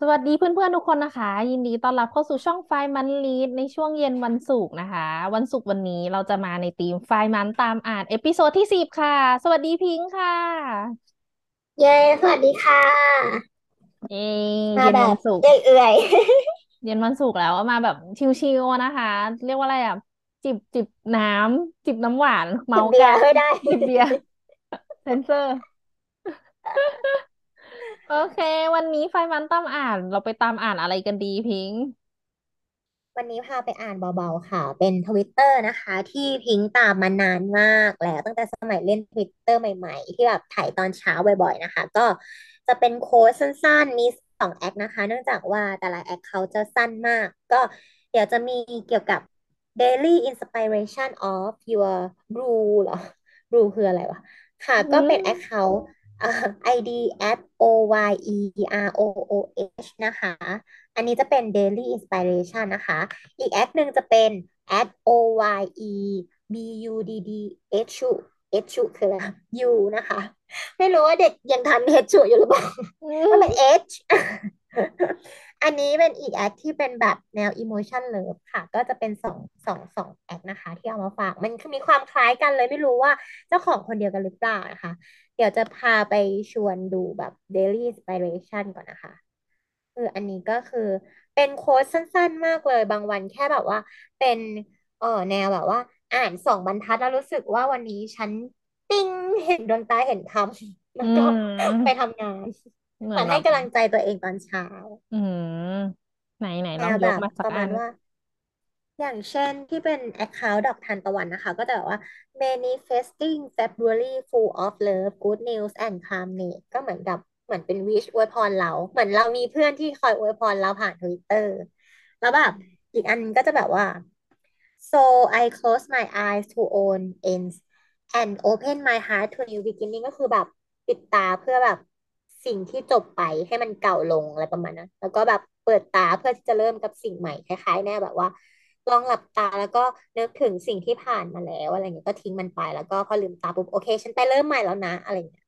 สวัสดีเพื่อนๆทุกคนนะคะ ยินดีต้อนรับเข้าสู่ช่อง FRI-MON Read ในช่วงเย็นวันศุกร์นะคะ วันศุกร์วันนี้เราจะมาในธีม FRI-MON ตามอ่าน episode ที่สิบค่ะ สวัสดีพิงค์ค่ะ เย้ สวัสดีค่ะ เย้เย็นวันศุกร์เอื่อยเย็นวันศุกร์แล้วมาแบบชิวๆนะคะ เรียกว่าอะไรอะ จิบจิบน้ำจิบน้ำหวานเมากันจิบเบียร์เซนเซอร์ โอเค วันนี้ FRI-MON ตามอ่าน เราไปตามอ่านอะไรกันดีพิงค์วันนี้พาไปอ่านเบาๆค่ะ เป็นทวิตเตอร์นะคะ ที่พิงตามมานานมากแล้ว ตั้งแต่สมัยเล่นทวิตเตอร์ใหม่ๆ ที่แบบถ่ายตอนเช้าบ่อยๆนะคะ ก็จะเป็น quote สั้นๆ มีสองแอคนะคะ เนื่องจากว่าแต่ละแอคเขาจะสั้นมาก ก็เดี๋ยวจะมีเกี่ยวกับ daily inspiration of your rule เหรอ rule คืออะไรวะ ค่ะก็เป็น account ID at o y e r o o h นะคะ อันนี้จะเป็น daily inspiration นะคะ อีกแอคหนึ่งจะเป็น at o y e b u d d h u h u คืออะไร u นะคะ ไม่รู้ว่าเด็กยังทัน h u อยู่หรือเปล่ามันเป็น h อันนี้เป็นอีกแอคที่เป็นแบบแนว emotion love ค่ะ ก็จะเป็นสองสองสองแอคนะคะ ที่เอามาฝาก มันมีความคล้ายกันเลยไม่รู้ว่าเจ้าของคนเดียวกันหรือเปล่านะคะ เดี๋ยวจะพาไปชวนดูแบบ daily inspiration ก่อนนะคะคืออันนี้ก็คือเป็นโค้ดสั้นๆมากเลย บางวันแค่แบบว่า เป็นเออแนวแบบว่า อ่านสองบรรทัดแล้วรู้สึกว่าวันนี้ฉันปิ้งเห็นดวงตาเห็นธรรมแล้วก็ไปทำงานเหมือนให้กำลังใจตัวเองตอนเช้า อืมไหนไหนลองยกมาสักอันว่า อย่างเช่นที่เป็น Account ดอกทานตะวันนะคะ ก็จะแบบว่า manifesting February full of love good news and calmness ก็เหมือนกับเหมือนเป็นวิชอวยพรเรา เหมือนเรามีเพื่อนที่คอยอวยพรเราผ่านทวิตเตอร์แล้วแบบอีกอันก็จะแบบว่า so I close my eyes to own ends and open my heart to new beginning ก็คือแบบปิดตาเพื่อแบบสิ่งที่จบไปให้มันเก่าลงอะไรประมาณนั้นแล้วก็แบบเปิดตาเพื่อที่จะเริ่มกับสิ่งใหม่คล้ายๆแน่แบบว่า ลองหลับตาแล้วก็นึกถึงสิ่งที่ผ่านมาแล้วอะไรเงี้ยก็ทิ้งมันไปแล้วก็พอลืมตาปุ๊บโอเค ฉันไปเริ่มใหม่แล้วนะ อะไรเงี้ย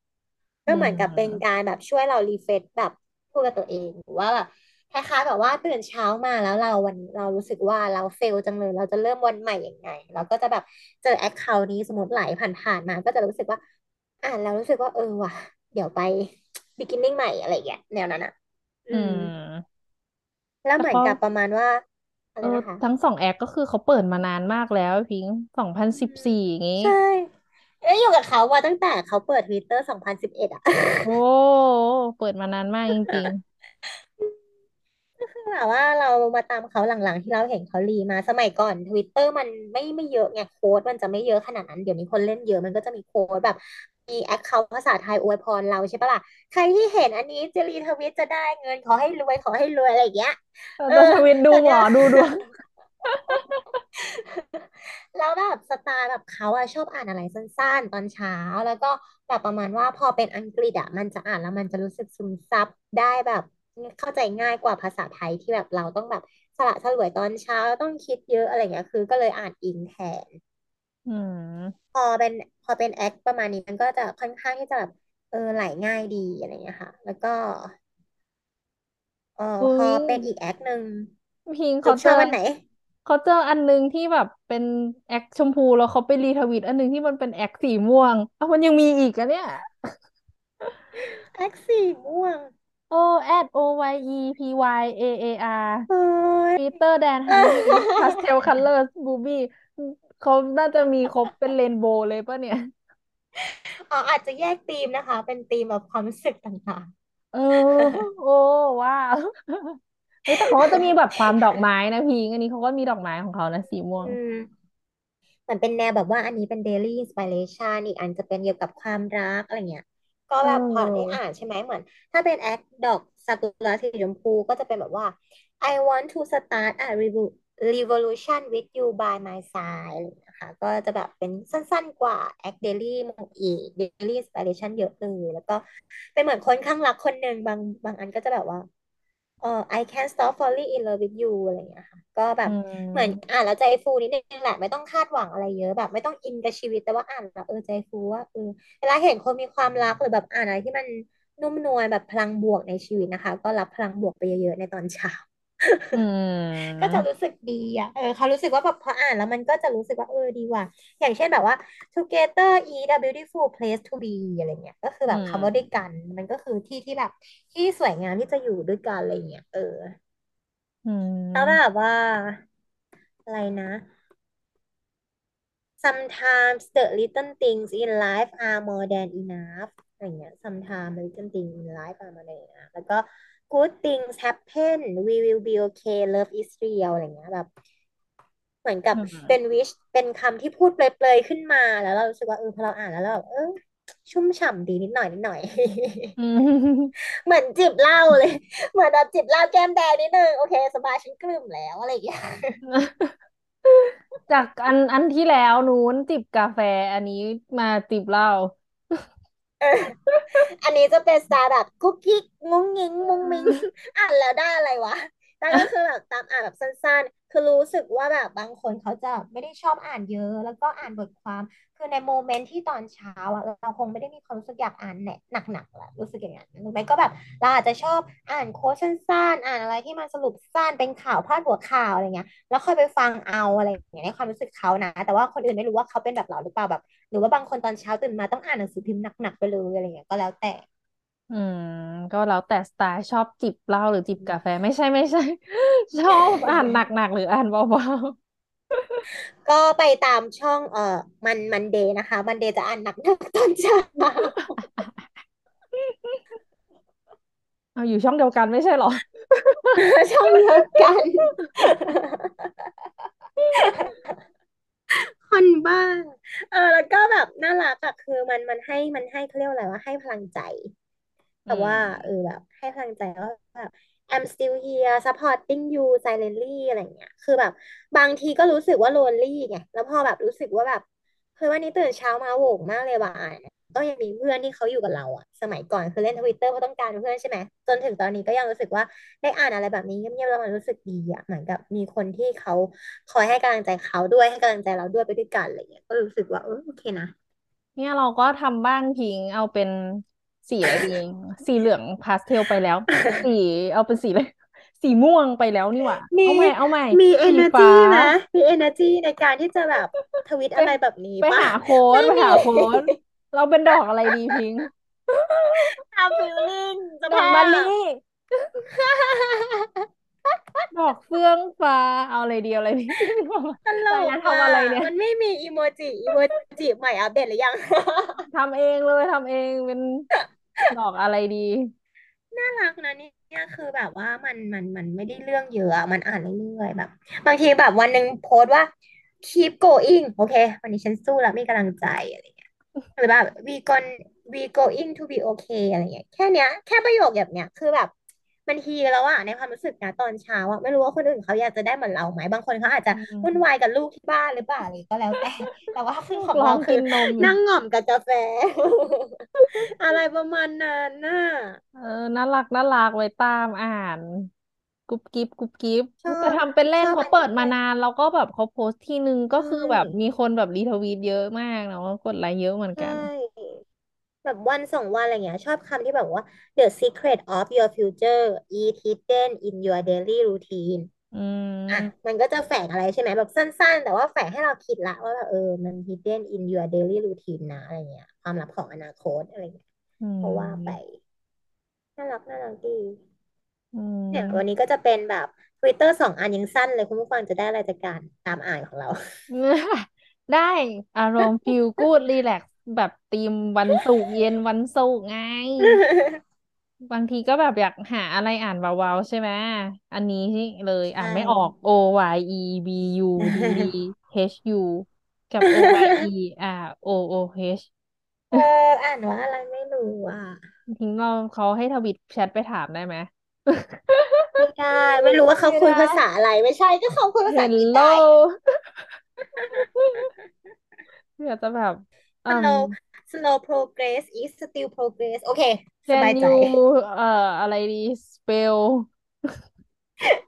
ก็เหมือนกับเป็นการแบบช่วยเรารีเฟรชแบบพูดกับตัวเองว่าแบบคล้ายๆแบบว่าตื่นเช้ามาแล้วเราวันเรารู้สึกว่าเราเฟลจังเลยเราจะเริ่มวันใหม่ยังไง เราก็จะแบบเจอ account นี้สมมติไหลผ่านๆมา ก็จะรู้สึกว่า อ่านแล้วรู้สึกว่าเออว่ะ เดี๋ยวไป beginning ใหม่อะไรอย่างเงี้ยแนวนั้นอะ อืม แล้วเหมือนกับประมาณว่า เออทั้งสองแอคก็คือเขาเปิดมานานมากแล้วพิงสองพันสิบสี่อย่างงี้ ใช่ เอ้ยอยู่กับเขาว่าตั้งแต่เขาเปิดทวิตเตอร์สองพันสิบเอ็ดอะโอ้ เปิดมานานมากจริงก็ คือแบบว่าเรามาตามเขาหลังๆ ที่เราเห็นเขารีมาสมัยก่อนทวิตเตอร์มันไม่ไม่เยอะไง quote มันจะไม่เยอะขนาดนั้น เดี๋ยวนี้คนเล่นเยอะมันก็จะมี quote แบบมี account ภาษาไทยอวยพรเราใช่ปะล่ะใครที่เห็นอันนี้จะรีทวิตจะได้เงินขอให้รวยขอให้รวยอะไรอย่างเงี้ยเออทวิตดูหมอดูดวงแล้วแบบสไตล์แบบเขาอะชอบอ่านอะไรสั้นๆ ตอนเช้า แล้วก็แบบประมาณว่าพอเป็นอังกฤษอะมันจะอ่านแล้วมันจะรู้สึกซึมซับได้แบบ เข้าใจง่ายกว่าภาษาไทยที่แบบเราต้องแบบสละสลวยตอนเช้าต้องคิดเยอะอะไรเงี้ย คือก็เลยอ่านอิงแทนอืมพอเป็นพอเป็นแอคประมาณนี้มันก็จะค่อนข้างที่จะแบบเออไหลง่ายดีอะไรเงี้ยค่ะ แล้วก็เออพอเป็นอีกแอคหนึ่งพิงเขาเจอวันไหนเขาเจออันนึงที่แบบเป็นแอคชมพูแล้วเขาไปรีทวิตอันนึงที่มันเป็นแอคสีม่วงอะมันยังมีอีกอะเนี่ยแอคสีม่วง โอแอดโอวายอีพีวายเอเออาร์เฮ้ยปีเตอร์แดนฮันนี่พาสเทลคัลเลอร์บูบี้เขาน่าจะมีครบเป็นเรนโบว์เลยป่ะเนี่ยอ๋ออาจจะแยกธีมนะคะ เป็นธีมแบบความรู้สึกต่างๆ เออ โอ้ว้าวเฮ้ยแต่เขาก็จะมีแบบความดอกไม้นะพีงอันนี้เขาก็มีดอกไม้ของเขานะสีม่วงมือนเป็นแนวแบบว่าอันนี้เป็น daily inspiration อีกอันจะเป็นเกี่ยวกับความรักอะไรเงี้ย ก็เแบบพอได้อออ่านใช่ไหมเหมือน ถ้าเป็นแอคดอกซากุระสีชมพูก็จะเป็นแบบว่า I want to start a revo- revolution with you by my side อะไรอย่างเงี้ยค่ะก็จะแบบเป็นสั้นๆกว่า Act Daily มองอีก Daily Inspiration เยอะเลยแล้วก็เป็นเหมือนคนข้างรักคนหนึ่งบางบางอันก็จะแบบว่า เออ I can't stop falling in love with you อะไรอย่างเงี้ยค่ะ ก็แบอืบเหมือนมอ่านแล้วใจฟูนิดนึงแหละ ไม่ต้องคาดหวังอะไรเยอะแบบ ไม่ต้องอินกับชีวิตแต่ว่าอ่านแล้วเออใจฟูว่าเออเวลาเห็นคนมีความรักหรือแบบอ่านอะไรที่มันนุ่มนวลแบบพลังบวกในชีวิตนะคะ ก็รับพลังบวกไปเยอะๆในตอนเช้า อืก็มจะรู้สึกดีอะเออเขารู้สึกว่าแบบพออ่านแล้วมันก็จะรู้สึกว่าเออดีว่ะ อย่างเช่นแบบว่า Together is a beautiful place to be อะไรเงี้ยก็คืออืแบบคำว่าด้วยมกัน มันก็คือที่ที่แบบที่สวยงามที่จะอยู่ด้วยกันอะไรเงี้ยเอออืแล้วแบบมว่าอะไรนะ sometimes the little things in life are more than enough อะไรเงี้ย sometimes the little things in life are more than enough แล้วก็ good things happen we will be okay love is real อะไรเงี้ยแบบ เหมือนกับอืเป็นมวิชเป็นคำที่พูดเปรยๆขึ้นมาแล้วเรารู้สึกว่าเออพอเราอ่านแล้วเราแบบเออชุ่มฉ่ำดีนิดหน่อยนิดหน่อยอืมเหมือนจิบเหล้าเลย เหมือนแบบจิบเหล้าแก้มแดงนิดนึงโอเค สบายฉันกลืมแล้วอะไรอย่างเงี้ยจากอันอันที่แล้วนู้นจิบกาแฟอันนี้มาจิบเหล้าเอันนี้จะเป็นสไตล์แบบกุ๊กกิ๊กงุ้งงิ้งมุ้งมิ้งอ่านแล้วได้อะไรวะแต่ก็คือแบบตามอ่านแบบสั้นๆ คือรู้สึกว่าแบบบางคนเขาจะไม่ได้ชอบอ่านเยอะ แล้วก็อ่านบทความ คือใน moment ที่ตอนเช้าอะเราคงไม่ได้มีความรู้สึกอยากอ่านเนี่ยหนักๆแหละรู้สึกอย่างนั้นหรือไม่ก็แบบเราอาจจะชอบอ่าน quote สั้นๆอ่านอะไรที่มันสรุปสั้นเป็นข่าวพาดหัวข่าวอะไรเงี้ย แล้วค่อยไปฟังเอาอะไรอย่างเงี้ยในความรู้สึกเขานะ แต่ว่าคนอื่นไม่รู้ว่าเขาเป็นแบบเราหรือเปล่าแบบ หรือว่าบางคนตอนเช้าตื่นมาต้องอ่านหนังสือพิมพ์หนักๆไปเลยอะไรเงี้ยก็แล้วแต่ อืม ก็แล้วแต่สไตล์ชอบจิบเหล้าหรือจิบกาแฟไม่ใช่ไม่ใช่ ชอบอ่านหนักๆหรืออ่านเบาก็ไปตามช่องเอ่อมันมันเดย์นะคะ มันเดย์จะอ่านหนักๆตอนเช้าๆเอาอยู่ช่องเดียวกันไม่ใช่เหรอ ช่องเดียวกัน คนบ้า เออแล้วก็แบบน่ารักอะคือมันมันให้มันให้เขาเรียกว่าอะไรว่าให้พลังใจอื แต่ว่า เออมแบบ ให้พลังใจว่าแบบ I'm still here supporting you silently อะไรเงี้ย คือแบบ บางทีก็รู้สึกว่า lonely ไง แล้วพอแบบรู้สึกว่าแบบเฮ้ยวันนี้ตื่นเช้ามาโหวงมากเลยว่ะก็ยังมีเพื่อนที่เขาอยู่กับเราอะสมัยก่อนคือเล่นทวิตเตอร์เพราะต้องการเพื่อนใช่ไหมจนถึงตอนนี้ก็ยังรู้สึกว่าได้อ่านอะไรแบบนี้เงียบๆแล้วมันรู้สึกดีอะเหมือนกับมีคนที่เขาคอยให้กำลังใจเขาด้วยให้กำลังใจเราด้วยไปด้วยกันอะไรเงี้ยก็รู้สึกว่าเออโอเคนะเนี่ยเราก็ทำบ้างพิงค์เอาเป็น สีอะไรดีสีเหลืองพาสเทลไปแล้ว สีเอาเป็นสีอะไรสีม่วงไปแล้วนี่หว่ามีเอาใหม่เอาใหม่มีสี energy ฟ้าไหมมี energy ในการที่จะแบบทวิตไปอะไรแบบนี้ป่ะไปหา quote ไม่มีไปหา quote เราเป็นดอกอะไรดีพิงค์ตาม feeling สภาดอกมะลิพดอกเฟื่องฟ้าเอาอะไรดีเอาอะไรดีตลรายงานกอะทำอะไรเนี่ยมันไม่มีอีโมจิอีโมจิใหม่อัปเดตหรือยังทำเองเลยทำเองเป็น ดอกอะไรดี น่ารักนะเนี่ยคือแบบว่ามันมันมันไม่ได้เรื่องเยอะอะมันอ่านเรื่อยๆแบบ บางทีแบบวันหนึ่งโพสต์ว่า keep going โอเค วันนี้ฉันสู้แล้วมีกำลังใจอะไรเงี้ยหรือแบบ we gon we going to be okay อะไรเงี้ยแค่เนี้ยแค่ประโยคแบบเนี้ยคือแบบ มันฮีแล้วอะในความรู้สึกนะตอนเช้าอะไม่รู้ว่าคนอื่นเขาอยากจะได้เหมือนเราไหมบางคนเขาอาจจะอืวุ่นวายมกับลูกที่บ้านหรือเปล่าอะไรก็แล้วแต่ แต่ว่าคือลูขกร้องกิองเราคือนนมอยู่นั่งหง่อมกับกาแฟ อะไรประมาณนั้นน่ะเออน่ารักน่ารักไว้ตามอ่านกุ๊บกิ๊บกุ๊บกิ๊บชอบแต่ทำเป็นเล่ชอบนเขาเปิอันนี้ด้วยดมานานแล้วก็แบบเขาโพสต์ทีนึงก็ใช่คือแบบมีคนแบบรีทวีตเยอะมากเนาะกดไลค์เยอะเหมือนใชกัน่ แบบวันสองวันอะไรเงี้ย ชอบคำที่แบบว่า the secret of your future is hidden in your daily routine อือะมมันก็จะแฝงอะไรใช่ไหมแบบสั้นๆ แต่ว่าแฝงให้เราคิดละว่าแบบเออมัน hidden in your daily routine นะอะไรเงี้ย ความลับของอนาคตอะไรเงี้ยอืเพราะว่าไปมน่ารักน่ารักดี อืเนี่ยวันนี้มก็จะเป็นแบบ Twitter สองอันยังสั้นเลยคุณผู้ฟังจะได้อะไรจากการตามอ่านของเรา ได้อารมณ์ฟิลกูดรี แลกซ์แบบธีมวันศุกร์เย็นวันศุกร์ไง บางทีก็แบบอยากหาอะไรอ่านเบาๆใช่ไหมอันนี้เลยใชอ่านไม่ออก่ O Y E B U D D H U กับ O Y E R O O H เอออ่านว่าอะไรไม่รู้อะทิ้งเราเขาให้ทวิตแชทไปถามได้ไหมไม่ได้ไม่รู้ว่าเขาไม่ได้คุยภาษาอะไรไม่ใช่ก็เขาคุยภาษาอังกฤษได้ Hello อยากจะแบบอืม slow slow progress is still progress โอเคส Can บายใจ you เอ่ออะไรดี spell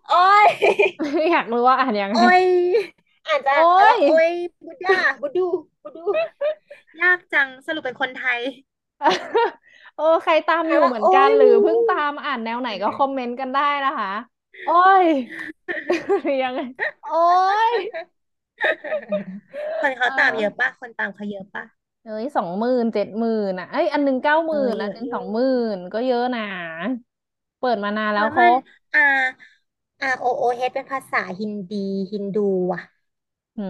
โอ้ยอยากรู้ว่าอ่านยังไงโอ้ยอ่านจะโอ้อ่านว่ายโอ้ยบุดาบุดูบุดู ยากจังสรุปเป็นคนไทย โอ้ใครตามอยู่อ่านว่าโอ้เหมือนกันยหรือเพิ่งตามอ่านแนวไหนก็คอมเมนต์กันได้นะคะ โอ้ยยังไงโอ้ยคนเเขาตามเยอะออป่ะคนตามเขาเยอะป่ะ เอ้ยสองหมื่นเจ็ดหมื่นอะเอ้ยอันหนึ่งเก้าหมื่เออนอันหนึ่งเยอะอยู่สองหมื่นก็เยอะนะเปิดมานานแล้วเขาแล้วมัน R R O O H เป็นภาษาฮินดี ฮินดูอะหื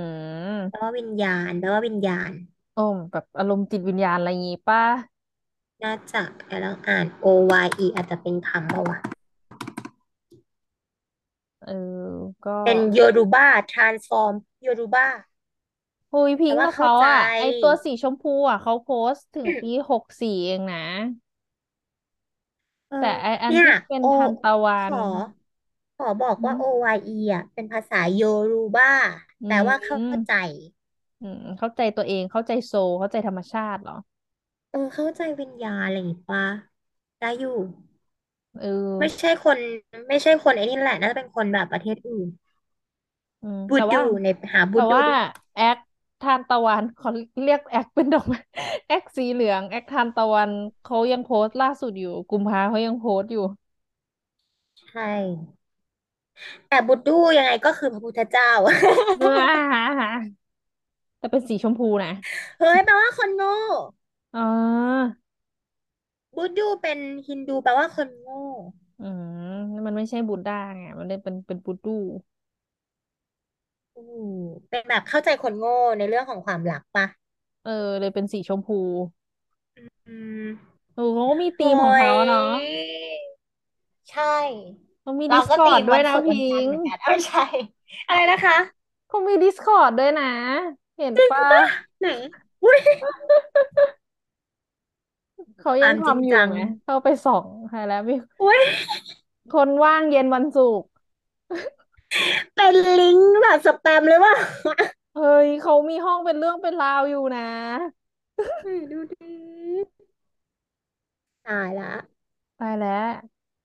แปลมว่าวิญญาณแปลว่าวิญญาณ โอ้แบบอารมณ์จิตวิญญาณอะไรอย่างงี้ป่ะน่าจะแต่เราอ่าน O Y E อาจจะเป็นคำเปล่าวะ เออก็เป็นโยรูบา transform โยรูบา หุยพิแต่งค์ว่าเข้าใจกับเขาอะ ไอตัวสีชมพูอะเขาโพสต์ถึงปีหกสี่เองนะ เออ แต่ไออันเนี่ย ที่เป็นโอทันตะวันขอขอบอกว่าอืม O Y E อะ เป็นภาษาโยรูบาอืแปลว่าเข้าใจมอืมเข้าใจตัวเองเข้าใจโซลเข้าใจธรรมชาติเหรอ เออ เข้าใจวิญญาณอะไรอย่างงี้ปะได้อยู่เไม่ออใช่คน ไม่ใช่คนไอ้นี่แหละ น่าจะเป็นคนแบบประเทศอื่น อืมแต่ว่าบูดูในหาบูแต่ว่า ดูดิแอค ทานตะวันเขาเรียกแอคเป็นดอกไม้แอคสีเหลือง แอคทานตะวันเขายังโพสต์ล่าสุดอยู่ กุมภาเขายังโพสต์อยู่ ใช่ แต่บูดูยังไงก็คือพระพุทธเจ้าแต่เป็นสีชมพูนะเฮ้ยแปลว่าคนโง่อ๋อบูดูเป็นฮินดูแปลว่าคนโง่ อืมมันไม่ใช่บูดด้าไงมันเลยเป็นเป็นบูดูอื มเป็นแบบเข้าใจคนโง่ในเรื่องของความรักปะเออ เลยเป็นสีชมพูอืมเออเขาก็มีธีโอ้มของเขาเนาะยใช่เขามีเราก็ดิสคอร์ดตีมวันด้วยนะพิศุกร์วันจันทงค์ร์เหมือนกันเอ้าไม่ใช่ อะไรนะคะเขามีดิสคอร์ดด้วยนะ เห็นปะปะไหนอุ้ยเขายังตามจริงทำอยู่จังไหมเข้าไปส่องใครแล้วมีอุ้ยคนว่างเย็นวันศุกร์ เป็นลิงก์แบบสแปมเลยว่าเฮ้ยเขามีห้องเป็นเรื่องเป็นราวอยู่นะเฮ้ยดูดิตายละตายแล้ว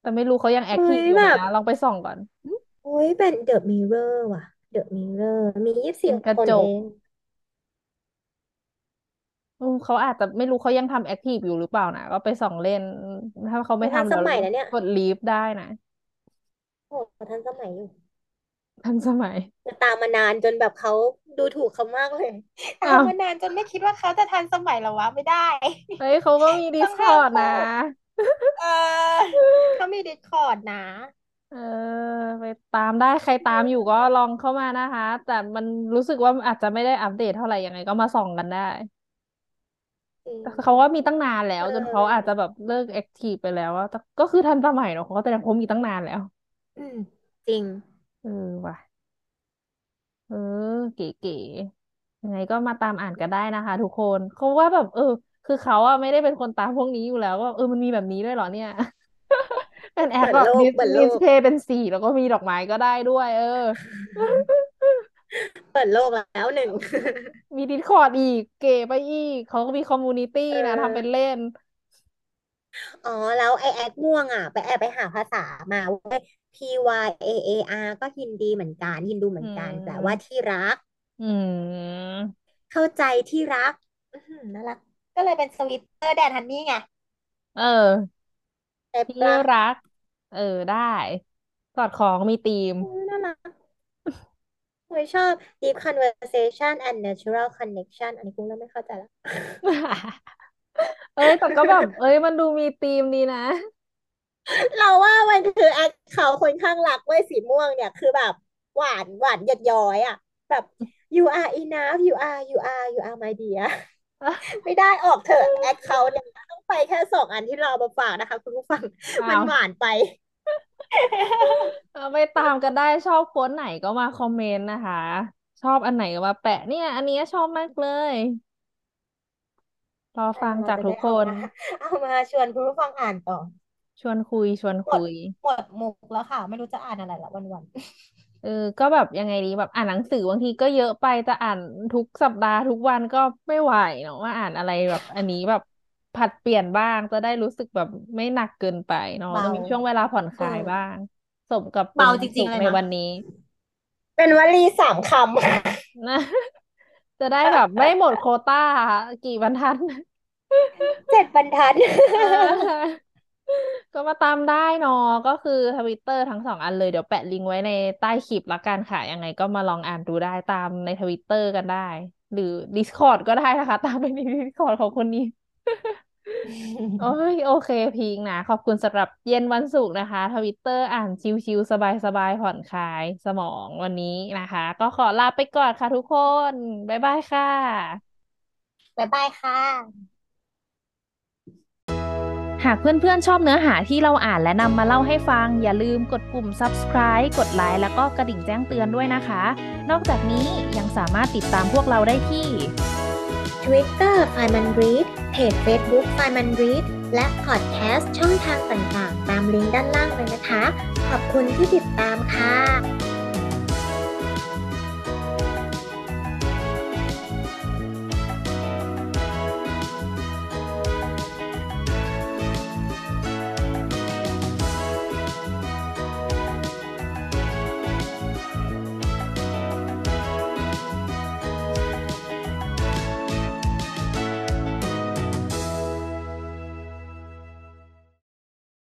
แต่ไม่รู้เขายังแอคเฮ้ทีฟอยู่ไหมยแบบนะ ลองไปส่องก่อนอุ้ยเป็นเดอะมิเรอร์ว่ะเดอะมิเรอร์มียี่สิบสี่เป็นกระจกคนเองอืมเขาอาจจะไม่รู้เขายังทำแอคทีฟอยู่หรือเปล่านะก็ไปส่องเล่น ถ้าเขาไม่โอ้ทันสทำเดี๋ยวมัยนะเนี่ยกดลีฟได้นะ โอ้ทันสมัยอยู่ ทันสมัยแต่ตามมานานจนแบบเขาดูถูกเขามากเลยตาอ้าวมมานานจนไม่คิดว่าเขาจะทันสมัยหรอวะไม่ได้ เฮ้ยเขาก็มีต้องห้าม Discord นะพูดเออเขามี Discord นะ เออ ไปตามได้ใครตามอยู่ก็ลองเข้ามานะคะ แต่มันรู้สึกว่าอาจจะไม่ได้อัปเดตเท่าไหร่ยังไงก็มาส่องกันได้จริงแต่เขาว่ามีตั้งนานแล้วเจนเขาอาจออจะแบบเลิก active ไปแล้วอะแต่ก็คือทันสมัยเนอะเขาก็แสดงเขามีตั้งนานแล้ว อืม จริง เออว่ะ เออ เก๋ๆยังไงก็มาตามอ่านกันได้นะคะ ทุกคนเขาว่าแบบ เออ คือเขาอะไม่ได้เป็นคนตามพวกนี้อยู่แล้วว่าเออมันมีแบบนี้ด้วยเหรอเนี่ย เป็นแอคเปิดโลแบบดิสกเปิดโลกดิสเพย์เป็นสีแล้วก็มีดอกไม้ก็ได้ด้วย เออ เปิดโลกแล้วหนึ่ง มีดิสคอร์ดอีก เก๋ไปอีก เขาก็มีคอมมูนิตี้เอนะทำเป็นอเล่น อ๋อ แล้วไอแอดม่วงอะ ไปแอบไปหาภาษามาเว้ย P Y A A R ก็ฮินดีเหมือนกันฮินดูเหมือือนกันแปลว่ามที่รัก อืม เข้าใจที่รัก อื้อหือน่ารัก ก็เลยเป็นสวิตเตอร์แดนฮันนี่ไงเออที่ใช่ปะรัก เออได้กอดของมีธีม อุ๊ยน่ารักโอ้ยชอบ deep conversation and natural connection อันนี้กูเริ่มไม่เข้าใจแล้ว เอ้ยแต่ก็แบบ เอ้ย มันดูมีธีมดีนะ เราว่ามันคือแอคเขาคนข้างรักเว้ยสีม่วงเนี่ยคือแบบหวานหวานหยดย้อยอะ แบบ you are enough you are you are you are my dear ไม่ได้ออกเถอะแอคเคาท์เนี่ยต้องไปแค่สองอันที่เรามาฝากนะคะ คุณผู้ฟังมันอ้าวหวานไป เอาไปตามกันได้ชอบโค้ดไหนก็มาคอมเมนต์นะคะ ชอบอันไหนก็มาแปะเนี่ย อันเนี้ยชอบมากเลย รอเออฟังเราจากทุกคจะได้เอาน มา เอามาชวนคุณผู้ฟังอ่านต่อ ชวนคุยชวนหมดคุยหมดมุกแล้วค่ะ ไม่รู้จะอ่านอะไรละวันเออ ก็แบบยังไงดีแบบอ่านหนังสือบางทีก็เยอะไปจะอ่านทุกสัปดาห์ทุกวันก็ไม่ไหวเนาะว่าอ่านอะไรแบบ อันนี้แบบผัดเปลี่ยนบ้างจะได้รู้สึกแบบไม่หนักเกินไปเนาะๆเบาจะมีช่วงเวลาผ่อนคเออลายบ้าง สมกับเป็นเบาวันศุกร์จริงๆเลยนะในวันนี้ เป็นวลีสามคำ นะ จะได้แบบไม่หมดโควต้ากี่บรรทัด เจ็ดบรรทัดอ่าก็มาตามได้เนาะก็คือทวิตเตอร์ทั้งสองอันเลย เดี๋ยวแปะลิงก์ไว้ในใต้คลิปละกันค่ะ ยังไงก็มาลองอ่านดูได้ตามในทวิตเตอร์กันได้ หรือ Discord ก็ได้นะคะ ตามไปใน Discord ของคนนี้ โอ้ยโอเคพิงค์นะ ขอบคุณสำหรับเย็นวันศุกร์นะคะทวิตเตอร์อ่านชิวๆสบายๆผ่อนคลายสมองวันนี้นะคะ ก็ขอลาไปก่อนค่ะทุกคน บ๊ายบายค่ะ บ๊ายบายค่ะ หากเพื่อนๆ ชอบเนื้อหาที่เราอ่านและนำมาเล่าให้ฟัง อย่าลืมกดปุ่ม subscribe กดไลค์แล้วก็กระดิ่งแจ้งเตือนด้วยนะคะ นอกจากนี้ยังสามารถติดตามพวกเราได้ที่ Twitter FRI-MON Read เพจ Facebook FRI-MON Read และพอดแคสต์ช่องทางต่างๆ ตามลิงก์ด้านล่างเลยนะคะ ขอบคุณที่ติดตามค่ะ